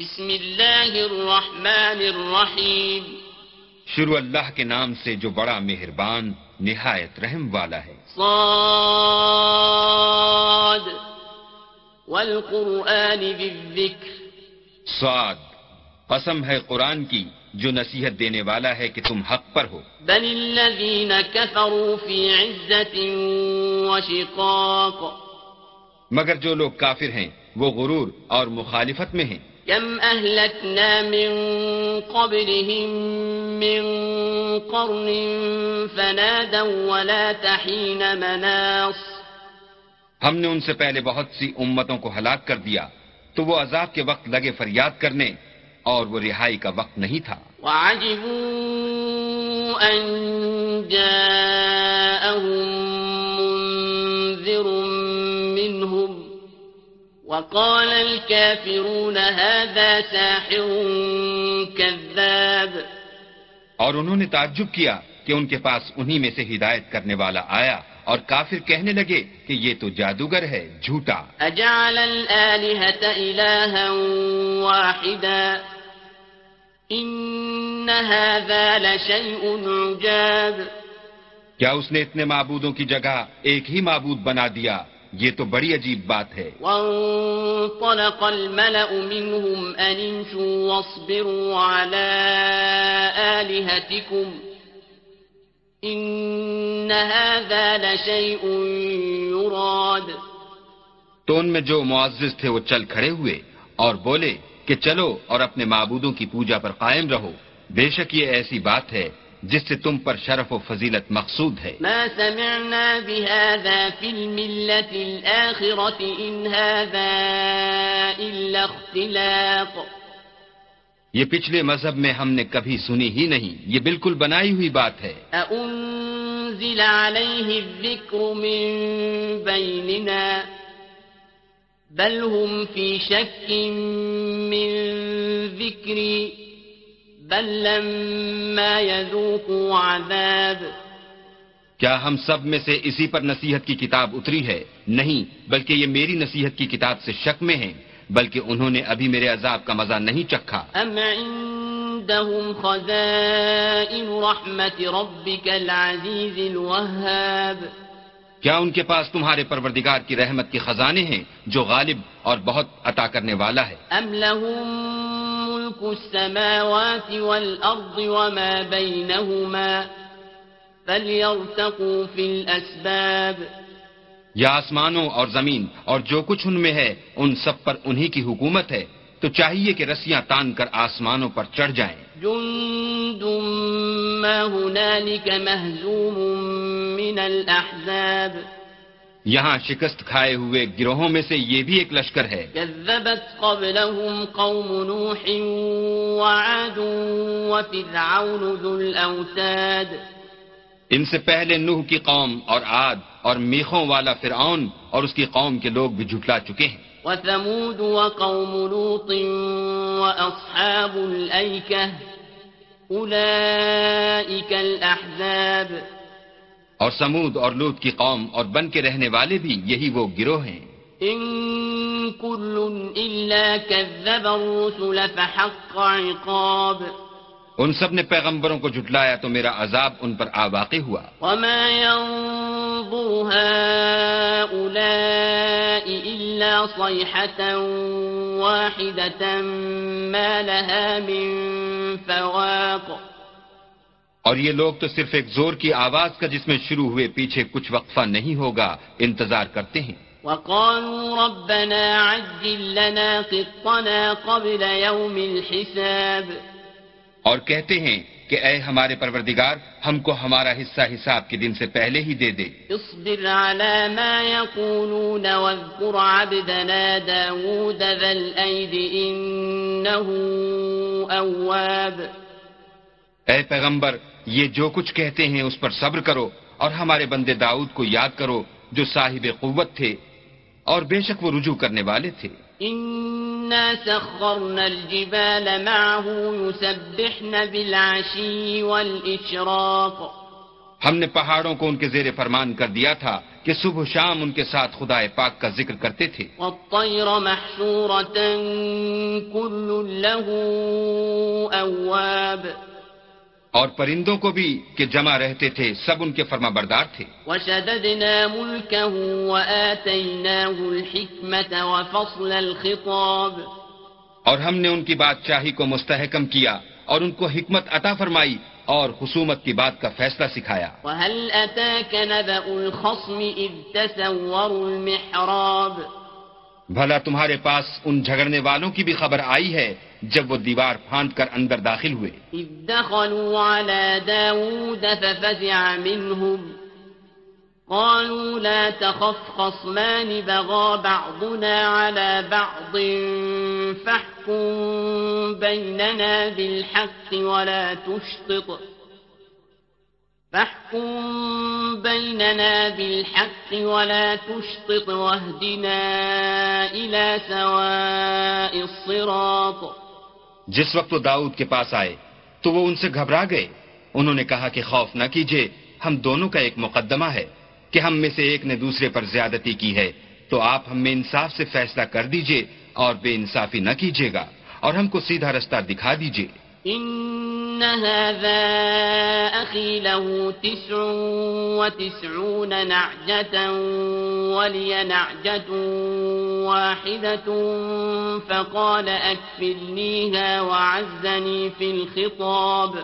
بسم اللہ الرحمن الرحیم۔ شروع اللہ کے نام سے جو بڑا مہربان نہایت رحم والا ہے۔ صاد۔ والقرآن بالذکر سعد قسم ہے قرآن کی جو نصیحت دینے والا ہے کہ تم حق پر ہو۔ بل الذین کفروا فی عزت وشقاق مگر جو لوگ کافر ہیں وہ غرور اور مخالفت میں ہیں۔ كم أهلكنا من قبلهم من قرن فنادوا ولا تحين مناص ہم نے ان سے پہلے بہت سی امتوں کو ہلاک کر دیا تو وہ عذاب کے وقت لگے فریاد کرنے اور وہ رہائی کا وقت نہیں تھا۔ وعجبوا أن جاءهم وقال الكافرون هذا ساحر كذاب. اور انہوں نے تعجب کیا کہ ان کے پاس انہی میں سے ہدایت کرنے والا آیا اور کافر کہنے لگے کہ یہ تو جادوگر ہے جھوٹا۔ أجعل الآلهة إلها واحدا. إن هذا لشيء عجاب. کیا اس نے اتنے معبودوں کی جگہ ایک ہی معبود بنا دیا؟ یہ تو بڑی عجیب بات ہے۔ وانطلق الملأ منهم أن امشوا واصبروا على آلهتكم إن هذا لشيء يراد۔ تو ان میں جو معزز تھے وہ چل کھڑے ہوئے اور بولے کہ چلو اور اپنے معبودوں کی پوجا پر قائم رہو۔ بے شک یہ ایسی بات ہے جس سے تم پر شرف و فضیلت مقصود ہے۔ ما سمعنا بهذا في الملة الآخرة إن هذا إلا اختلاق. یہ پچھلے مذہب میں ہم نے کبھی سنی ہی نہیں یہ بالکل بنائی ہوئی بات ہے۔ أأنزل عليه الذكر من بيننا بل هم في شك من ذكري. بل لما يذوقوا عذاب۔ کیا ہم سب میں سے اسی پر نصیحت کی کتاب اتری ہے؟ نہیں بلکہ یہ میری نصیحت کی کتاب سے شک میں ہیں بلکہ انہوں نے ابھی میرے عذاب کا مزہ نہیں چکھا۔ أم عندهم خزائن رحمة ربك العزيز الوهاب کیا ان کے پاس تمہارے پروردگار کی رحمت کے خزانے ہیں جو غالب اور بہت عطا کرنے والا ہے؟ أم لهم ملك السماوات والأرض وما بينهما فليرتقوا في الأسباب. یا آسمانوں اور زمین اور جو کچھ ان میں ہے ان سب پر انہی کی حکومت ہے تو چاہیے کہ رسیاں تان کر آسمانوں پر چڑھ جائیں۔ جند ما هنالك مهزوم من الأحزاب. یہاں شکست کھائے ہوئے گروہوں میں سے یہ بھی ایک لشکر ہے۔ كذبت قبلهم قوم نوح وعاد وفرعون ذو الأوتاد۔ ان سے پہلے نوح کی قوم اور عاد اور میخوں والا فرعون اور اس کی قوم کے لوگ بھی جھٹلا چکے ہیں۔ وثمود وقوم لوط وأصحاب الأيكة أولئك الأحزاب۔ اور سمود اور لوت کی قوم اور بن کے رہنے والے بھی یہی وہ گروہ ہیں۔ إن كل إلا كذب الرسل فحق عقاب۔ ان سب نے پیغمبروں کو جھٹلایا تو میرا عذاب ان پر آ واقع ہوا۔ وما ينظر هؤلاء إلا صيحة واحدة ما لها من فواق۔ اور یہ لوگ تو صرف ایک زور کی آواز کا جس میں شروع ہوئے پیچھے کچھ وقفہ نہیں ہوگا انتظار کرتے ہیں۔ وقالوا ربنا عجل لنا قطنا قبل يوم الحساب۔ اور کہتے ہیں کہ اے ہمارے پروردگار ہم کو ہمارا حصہ حساب کے دن سے پہلے ہی دے دے۔ اصبر على ما يقولون واذكر عبدنا داود ذا الأيد إنه أواب۔ اے پیغمبر یہ جو کچھ کہتے ہیں اس پر صبر کرو اور ہمارے بندے داؤد کو یاد کرو جو صاحب قوت تھے اور بے شک وہ رجوع کرنے والے تھے۔ إنا سخرنا الجبال معه يسبحن بالعشي والإشراق۔ ہم نے پہاڑوں کو ان کے زیر فرمان کر دیا تھا کہ صبح و شام ان کے ساتھ خدا پاک کا ذکر کرتے تھے۔ محشورة كل له أواب۔ اور پرندوں کو بھی کہ جمع رہتے تھے سب ان کے فرما بردار تھے۔ وشددنا ملكه وآتيناه الحكمة وفصل الخطاب۔ اور ہم نے ان کی بادشاہی کو مستحکم کیا اور ان کو حکمت عطا فرمائی اور خصومت کی بات کا فیصلہ سکھایا۔ وهل أتاك نبأ الخصم إذ تسوروا المحراب۔ بھلا تمہارے پاس ان جھگڑنے والوں کی بھی خبر آئی ہے جب وہ دیوار پھاند کر اندر داخل ہوئے۔ إذ دخلوا على داود ففزع منهم۔ قالوا لا تخف خصمان بغى بعضنا على بعض فاحكم بيننا بالحق ولا تشطط۔ فاحكم بيننا بالحق ولا تشطط واهدنا إلى سواء الصراط۔ جس وقت وہ داؤد کے پاس آئے تو وہ ان سے گھبرا گئے۔ انہوں نے کہا کہ خوف نہ کیجیے ہم دونوں کا ایک مقدمہ ہے کہ ہم میں سے ایک نے دوسرے پر زیادتی کی ہے، تو آپ ہم میں انصاف سے فیصلہ کر دیجیے اور بے انصافی نہ کیجیے گا اور ہم کو سیدھا رستہ دکھا دیجیے۔ إن هذا أخي له تسع وتسعون نعجة ولي نعجة واحدة فقال أكفلنيها وعزني في الخطاب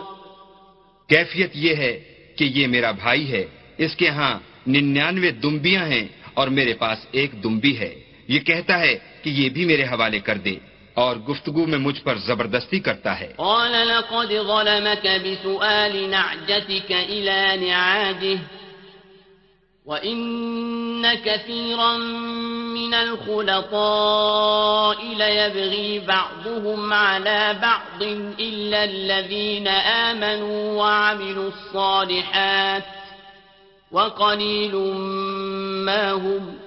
کیفیت یہ ہے کہ یہ میرا بھائی ہے۔ اس کے ہاں ننانوے دمبیاں ہیں اور میرے پاس ایک دمبی ہے۔ یہ کہتا ہے کہ یہ بھی میرے حوالے کر دے۔ اور گفتگو میں مجھ پر زبردستی کرتا ہے۔ قال لقد ظلمك بسؤال نعجتك إلى نعاجه وإن كثيرا من الخلطاء ليبغي بعضهم على بعض إلا الذين آمنوا وعملوا الصالحات وقليل ما هم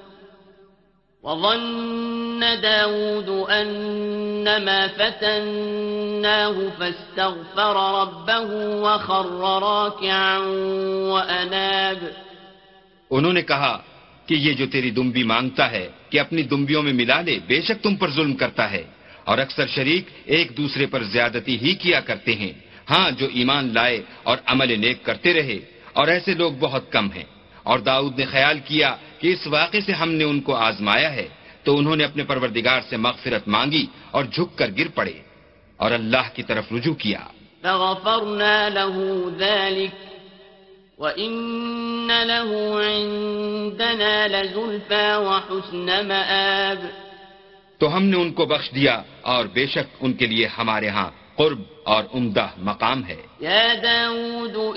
وظن داود أنما فتناه فاستغفر ربه وخر راكعا وأناب انہوں نے کہا کہ یہ جو تیری دمبی مانگتا ہے کہ اپنی دمبیوں میں ملا لے، بے شک تم پر ظلم کرتا ہے۔ اور اکثر شریک ایک دوسرے پر زیادتی ہی کیا کرتے ہیں۔ ہاں جو ایمان لائے اور عمل نیک کرتے رہے، اور ایسے لوگ بہت کم ہیں۔ اور داؤد نے خیال کیا کہ اس واقعے سے ہم نے ان کو آزمایا ہے تو انہوں نے اپنے پروردگار سے مغفرت مانگی اور جھک کر گر پڑے اور اللہ کی طرف رجوع کیا۔ فغفرنا له ذلك وإن له عندنا لزلفى وحسن مآب۔ تو ہم نے ان کو بخش دیا اور بے شک ان کے لیے ہمارے ہاں قرب اور عمدہ مقام ہے۔ يا داود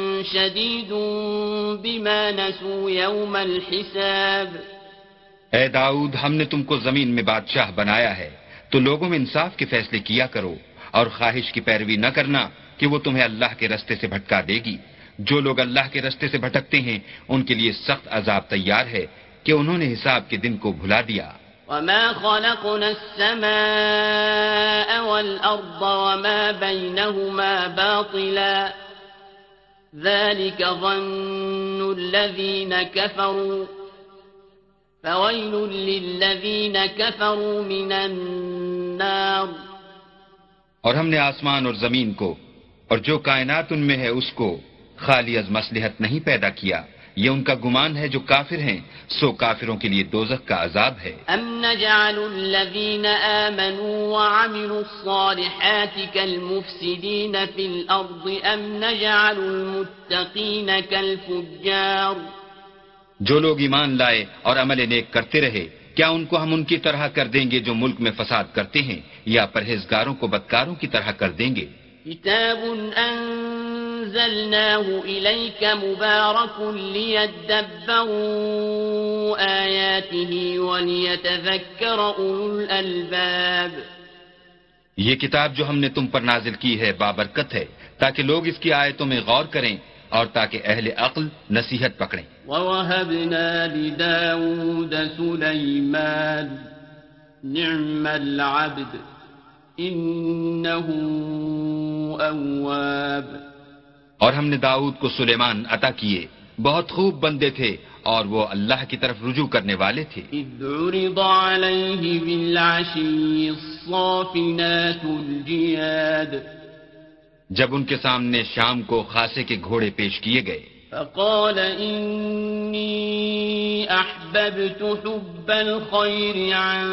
شديد بما نسوا يوم الحساب۔ اے داؤد ہم نے تم کو زمین میں بادشاہ بنایا ہے تو لوگوں میں انصاف کے فیصلے کیا کرو اور خواہش کی پیروی نہ کرنا کہ وہ تمہیں اللہ کے رستے سے بھٹکا دے گی۔ جو لوگ اللہ کے رستے سے بھٹکتے ہیں ان کے لیے سخت عذاب تیار ہے کہ انہوں نے حساب کے دن کو بھلا دیا۔ وما خلقنا السماء والأرض وما بينهما باطلا۔ ذلك ظن الذين كفروا فويل للذين كفروا من النار اور ہم نے آسمان اور زمین کو اور جو کائنات ان میں ہے اس کو خالی از مصلحت نہیں پیدا کیا۔ یہ ان کا گمان ہے جو کافر ہیں سو کافروں کے لیے دوزخ کا عذاب ہے۔ أم نجعل الذين آمنوا وعملوا الصالحات كالمفسدين في الأرض أم نجعل المتقين كالفجار۔ جو لوگ ایمان لائے اور عمل نیک کرتے رہے کیا ان کو ہم ان کی طرح کر دیں گے جو ملک میں فساد کرتے ہیں یا پرہیزگاروں کو بدکاروں کی طرح کر دیں گے؟ كتاب أنزلناه إليك مبارك ليدبروا آياته وليتذكر أولو الألباب. یہ کتاب جو ہم نے تم پر نازل کی ہے بابرکت ہے تاکہ لوگ اس کی آیتوں میں غور کریں اور تاکہ اہل عقل نصیحت پکڑیں۔ ووهبنا لداود سليمان نعم العبد إنه أواب. اور ہم نے داؤد کو سلیمان عطا کیے۔ بہت خوب بندے تھے اور وہ اللہ کی طرف رجوع کرنے والے تھے۔ عرض الصافنات جب ان کے سامنے شام کو خاصے کے گھوڑے پیش کیے گئے۔ فقال إني أحببت حب الخير عن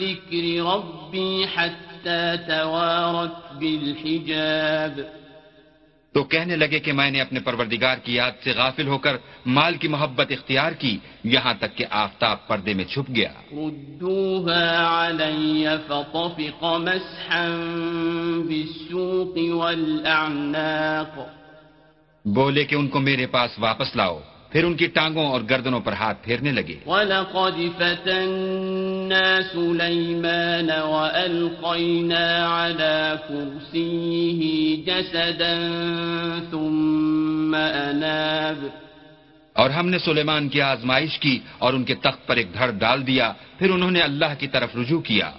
ذكر ربي حتى توارت بالحجاب۔ تو کہنے لگے کہ میں نے اپنے پروردگار کی یاد سے غافل ہو کر مال کی محبت اختیار کی یہاں تک کہ آفتاب پردے میں چھپ گیا۔ ردوها علي فطفق مسحا بالسوق والأعناق۔ بولے کہ ان کو میرے پاس واپس لاؤ۔ پھر ان کی ٹانگوں اور گردنوں پر ہاتھ پھیرنے لگے۔ ولقد فتنا سليمان وألقينا على كرسيه جسدا ثم أناب۔ اور ہم نے سلیمان کی آزمائش کی اور ان کے تخت پر ایک دھڑ ڈال دیا پھر انہوں نے اللہ کی طرف رجوع کیا۔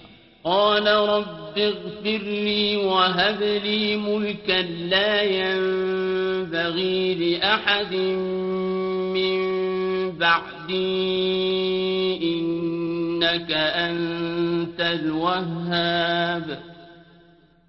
قال رب اغفر لي وهب لي ملكا لا ينبغي لأحد من بعدي إنك أنت الوهاب.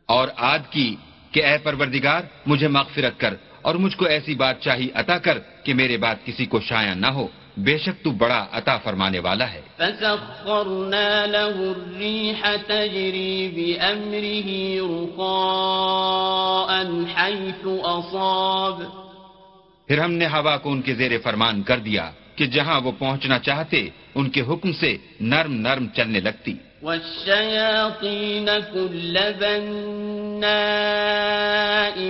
اور عاد کی کہ اے پروردگار مجھے مغفرت کر اور مجھ کو ایسی بادشاہی عطا کر کہ میرے بعد کسی کو شایع نہ ہو۔ بے شک تو بڑا عطا فرمانے والا ہے۔ فسخرنا له الريح تجري بأمره رخاء حيث أصاب۔ پھر ہم نے ہوا کو ان کے زیر فرمان کر دیا کہ جہاں وہ پہنچنا چاہتے ان کے حکم سے نرم نرم چلنے لگتی۔ والشياطين كل بناء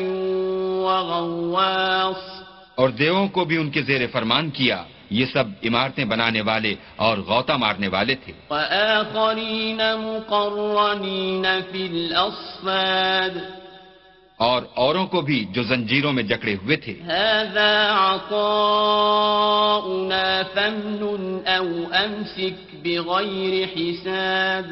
وغواص۔ اور دیووں کو بھی ان کے زیر فرمان کیا۔ یہ سب عمارتیں بنانے والے اور غوطہ مارنے والے تھے۔ الأصفاد اور اوروں کو بھی جو زنجیروں میں جکڑے ہوئے تھے۔ عطاؤنا فامنن أو أمسك بغير حساب۔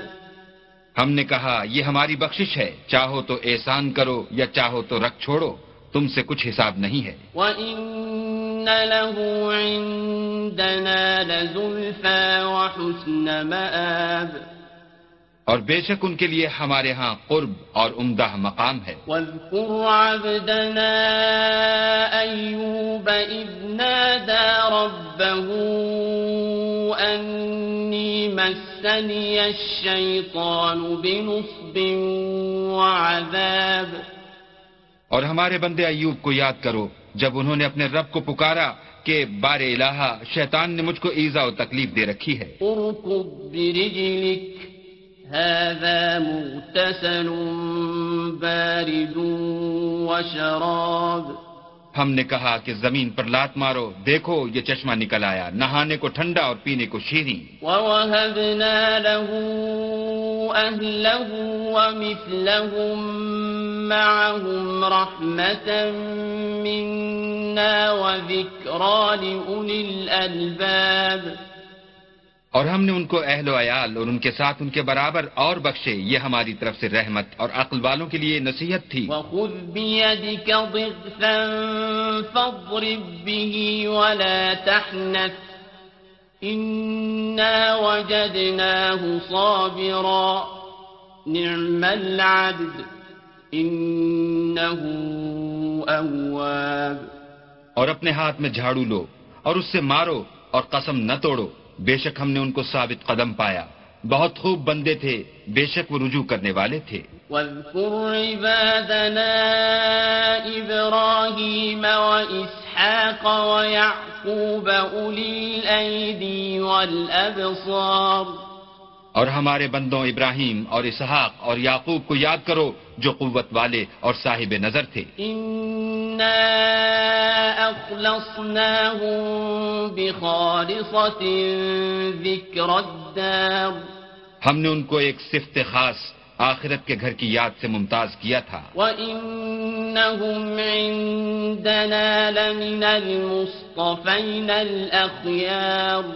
ہم نے کہا یہ ہماری بخشش ہے۔ چاہو تو احسان کرو یا چاہو تو رکھ چھوڑو۔ تم سے کچھ حساب نہیں ہے۔ وإن له عندنا لزلفى وحسن مآب۔ اور بے شک ان کے لیے ہمارے ہاں قرب اور عمدہ مقام ہے۔ واذكر عبدنا أيوب إذ نادى ربه أني مسني الشيطان بنصب وعذاب۔ اور ہمارے بندے ایوب کو یاد کرو جب انہوں نے اپنے رب کو پکارا کہ بار الہ شیطان نے مجھ کو ایزا و تکلیف دے رکھی ہے۔ هذا مغتسل بارد وشراب ہم نے کہا کہ زمین پر لات مارو دیکھو یہ چشمہ نکل آیا نہانے کو ٹھنڈا اور پینے کو شیریں۔ ووهبنا له أهله ومثلهم معهم رحمة منا وذكرى لأولي الألباب. اور ہم نے ان کو اہل و عیال اور ان کے ساتھ ان کے برابر اور بخشے یہ ہماری طرف سے رحمت اور عقل والوں کے لیے نصیحت تھی۔ وخذ بيدك ضغثا فاضرب به ولا تحنث. إنا وجدناه صابرا. نعم العبد. أواب. اور اپنے ہاتھ میں جھاڑو لو اور اس سے مارو اور قسم نہ توڑو۔ بے شک ہم نے ان کو ثابت قدم پایا۔ بہت خوب بندے تھے بے شک وہ رجوع کرنے والے تھے۔ واذكر عبادنا إبراهيم وإسحاق ويعقوب أولي الأيدي والأبصار. اور ہمارے بندوں ابراہیم اور اسحاق اور یعقوب کو یاد کرو جو قوت والے اور صاحب نظر تھے۔ بخالصة ذكر الدار۔ ہم نے ان کو ایک صفت خاص آخرت کے گھر کی یاد سے ممتاز کیا تھا۔ وَإِنَّهُمْ عِندَنَا لَمِنَ الْمُصْطَفَيْنَ الْأَخْيَارِ۔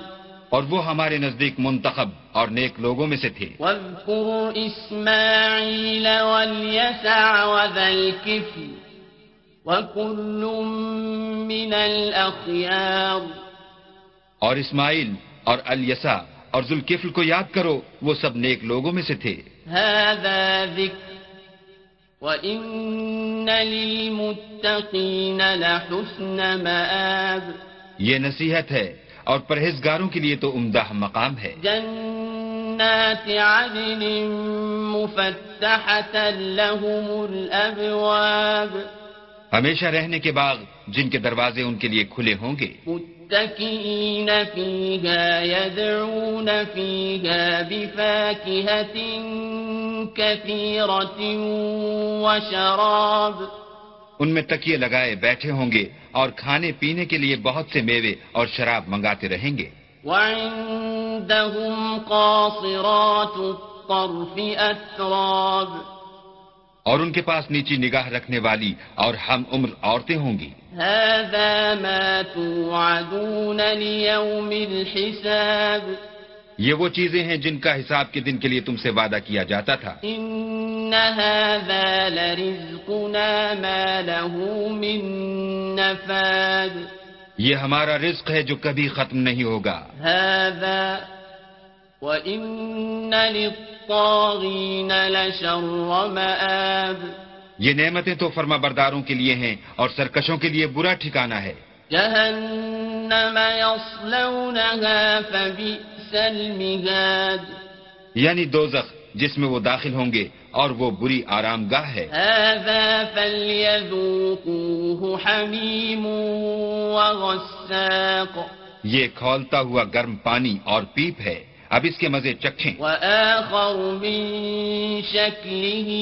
اور وہ ہمارے نزدیک منتخب اور نیک لوگوں میں سے تھے۔ وَذَا الْكِفْلِ مِّنَ الْأَخْيَارِ اور اسماعیل اور الیسا اور ذوالکفل کو یاد کرو وہ سب نیک لوگوں میں سے تھے۔ هذا ذكر وإن للمتقين لحسن مآب۔ یہ نصیحت ہے اور پرہیزگاروں کے لیے تو عمدہ مقام ہے۔ جنات عدن مفتحة لهم الأبواب. ہمیشہ رہنے کے باغ جن کے دروازے ان کے لیے کھلے ہوں گے۔ متكئين فيها يدعون فيها بفاكهة كثيرة وشراب ان میں تکیے لگائے بیٹھے ہوں گے اور کھانے پینے کے لیے بہت سے میوے اور شراب منگاتے رہیں گے۔ وعندهم قاصرات الطرف أتراب. اور ان کے پاس نیچی نگاہ رکھنے والی اور ہم عمر عورتیں ہوں گی۔ هذا ما توعدون ليوم الحساب. یہ وہ چیزیں ہیں جن کا حساب کے دن کے لیے تم سے وعدہ کیا جاتا تھا۔ إن هذا لرزقنا ما له من نفاد. یہ ہمارا رزق ہے جو کبھی ختم نہیں ہوگا۔ هذا وإن للطاغين لشر مآب۔ یہ نعمتیں تو فرما برداروں کے لیے ہیں اور سرکشوں کے لیے برا ٹھکانہ ہے۔ جهنم يصلونها فبئس المهاد۔ یعنی دوزخ جس میں وہ داخل ہوں گے۔ اور وہ بری آرام گاہ ہے۔ هذا فليذوقوه حميم وغساق. یہ کھولتا ہوا گرم پانی اور پیپ ہے۔ اب اس کے مزے چکھیں۔ وآخر من شكله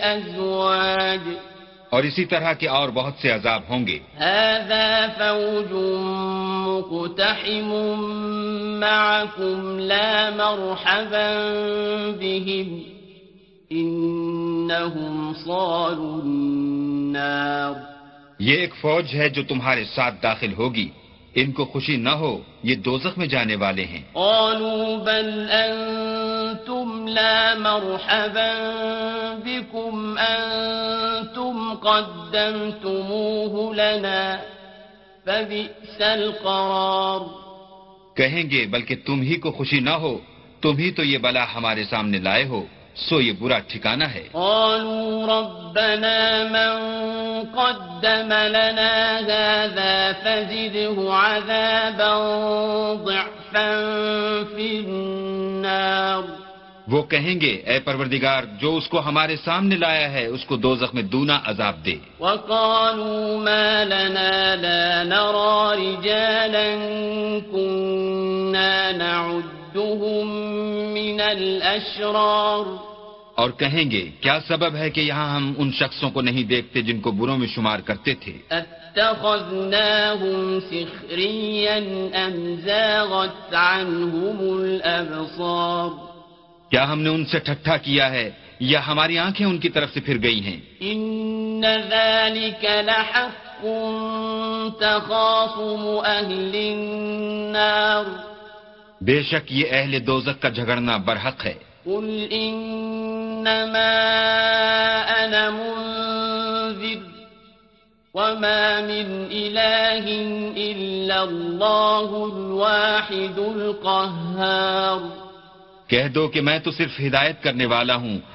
أزواج. اور اسی طرح کے اور بہت سے عذاب ہوں گے۔ هذا فوج مقتحم معكم لا مرحبا بهم. إنهم صالوا النار. یہ ایک فوج ہے جو تمہارے ساتھ داخل ہوگی۔ ان کو خوشی نہ ہو یہ دوزخ میں جانے والے ہیں۔ قالوا بل أنتم لا مرحبا بكم أنتم قدمتموه لنا فبئس القرار. کہیں گے بلکہ تم ہی کو خوشی نہ ہو تم ہی تو یہ بلا ہمارے سامنے لائے ہو۔ سو یہ برا ٹھکانہ ہے۔ قالوا ربنا من قدم لنا هذا فزده عذابا ضعفا في النار۔ وہ کہیں گے اے پروردگار جو اس کو ہمارے سامنے لایا ہے اس کو دوزخ میں دونا عذاب دے۔ وقالوا ما لنا لا نرى رجالا كنا نعدهم من الأشرار۔ اور کہیں گے کیا سبب ہے کہ یہاں ہم ان شخصوں کو نہیں دیکھتے جن کو بروں میں شمار کرتے تھے؟ اتخذناهم سخريا أم زاغت عنهم الأبصار کیا ہم نے ان سے ٹھٹھا کیا ہے یا ہماری آنکھیں ان کی طرف سے پھر گئی ہیں؟ إن ذلك لحق تخاصم أهل النار بے شک یہ اہل دوزخ کا جھگڑنا برحق ہے۔ قل إنما أنا منذر وما من إله إلا الله الواحد القهار کہہ دو کہ میں تو صرف ہدایت کرنے والا ہوں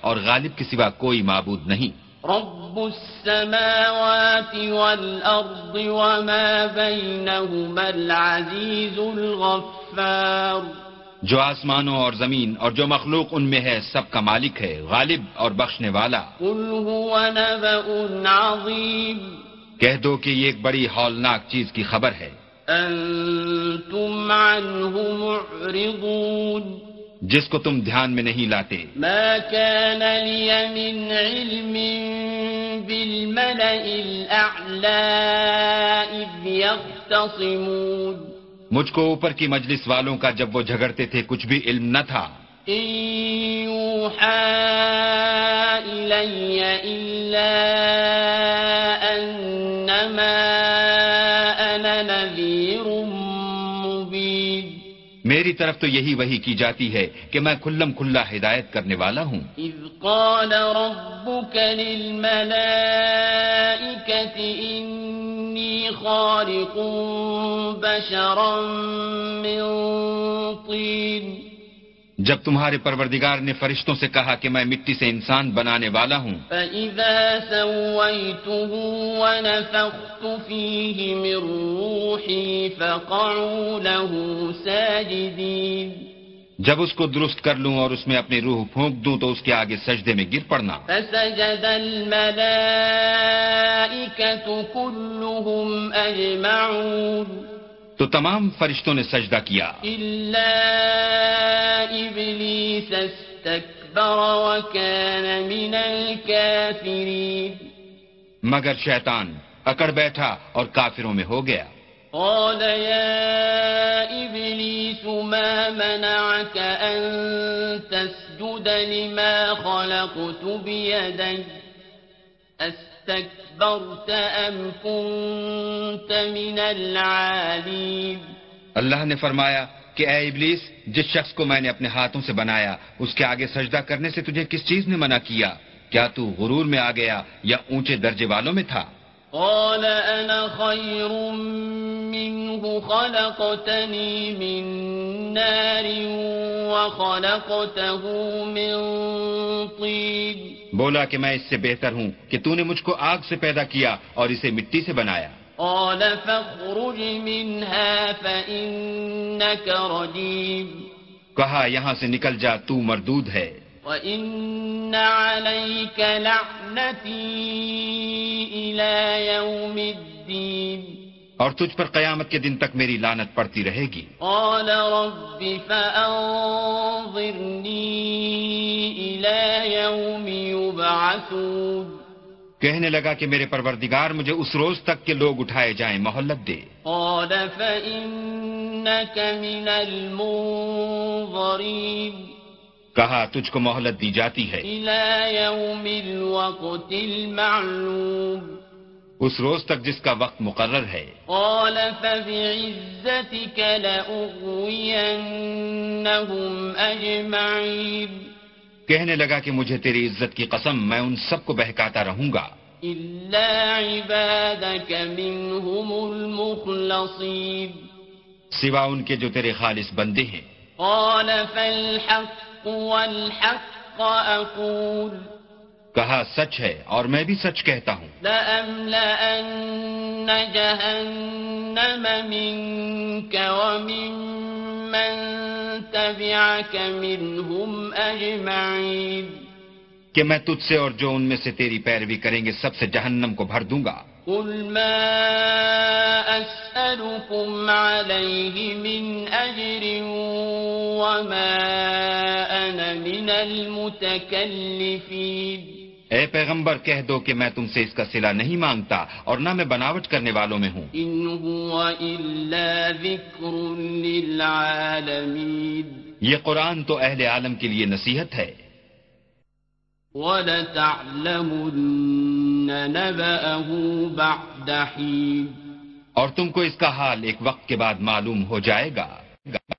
اور غالب کے سوا کوئی معبود نہیں۔ رب السماوات والأرض وما بينهما العزيز الغفار جو آسمانوں اور زمین اور جو مخلوق ان میں ہے سب کا مالک ہے غالب اور بخشنے والا۔ قل هو نبأ عظيم کہہ دو کہ یہ ایک بڑی ہولناک چیز کی خبر ہے۔ عنه معرضون۔ جس کو تم دھیان میں نہیں لاتے۔ ما كان لي من علم بالملأ الأعلى إذ يختصمون۔ مجھ کو اوپر کی مجلس والوں کا جب وہ جھگڑتے تھے کچھ بھی علم نہ تھا۔ میری طرف تو یہی وہی کی جاتی ہے کہ میں کھلم کھلا ہدایت کرنے والا ہوں۔ إذ قال ربك للملائكة إني خالق بشرا من طين جب تمہارے پروردگار نے فرشتوں سے کہا کہ میں مٹی سے انسان بنانے والا ہوں فإذا سويته ونفخت فيه من روحي فقعوا له ساجدين۔ جب اس کو درست کر لوں اور اس میں اپنی روح پھونک دوں تو اس کے آگے سجدے میں گر پڑنا۔ فسجد كلهم أجمعون تو تمام فرشتوں نے سجدہ کیا۔ إبليس استكبر وكان من الكافرين۔ مگر شیطان اکڑ بیٹھا اور کافروں میں ہو گیا۔ قال يا إبليس ما منعك أن تسجد لما خلقت بيدي؟ أستكبرت أم كنت من العالين؟ اللہ نے فرمایا کہ اے ابلیس، جس شخص کو میں نے اپنے ہاتھوں سے بنایا، اس کے آگے سجدہ کرنے سے تجھے کس چیز نے منع کیا؟ کیا تو غرور میں آ گیا یا اونچے درجے والوں میں تھا؟ قال أنا خير منه خلقتني من نار وخلقته من طين بولا کہ میں اس سے بہتر ہوں کہ تو نے مجھ کو آگ سے پیدا کیا اور اسے مٹی سے بنایا۔ قال فاخرج منها فإنك رجيم کہا یہاں سے نکل جا تو مردود ہے۔ وإن عليك لعنتي إلى يوم الدين اور تجھ پر قیامت کے دن تک میری لانت پڑتی رہے گی۔ قال رب فأنظرني إلى يوم يبعثون کہنے لگا کہ میرے پروردگار مجھے اس روز تک کے لوگ اٹھائے جائیں مہلت دے۔ قال فإنك من المنظرين کہا تجھ کو مہلت دی جاتی ہے۔ الوقت المعلوم۔ اس روز تک جس کا وقت مقرر ہے۔ قال فبعزتك لأغوينهم أجمعين کہنے لگا کہ مجھے تیری عزت کی قسم میں ان سب کو بہکاتا رہوں گا۔ إلا عبادك منهم المخلصين سوا ان کے جو تیرے خالص بندے ہیں۔ قال فالحق۔ والحق أقول. کہا سچ ہے اور میں بھی سچ کہتا ہوں۔ لأملأن جهنم منك ومن من تبعك منهم أجمعين کہ میں تجھ سے اور جو ان میں سے تیری پیروی کریں گے سب سے جہنم کو بھر دوں گا۔ قل ما أسألكم عليه من أجر وما أنا من المتكلفين. اے پیغمبر کہہ دو کہ میں تم سے اس کا صلہ نہیں مانگتا اور نہ میں بناوٹ کرنے والوں میں ہوں۔ إن هو إلا ذكر للعالمين یہ قرآن تو اہل عالم کے لیے نصیحت ہے۔ ولتعلمن نبأه بعد حين. اور تم کو اس کا حال ایک وقت کے بعد معلوم ہو جائے گا۔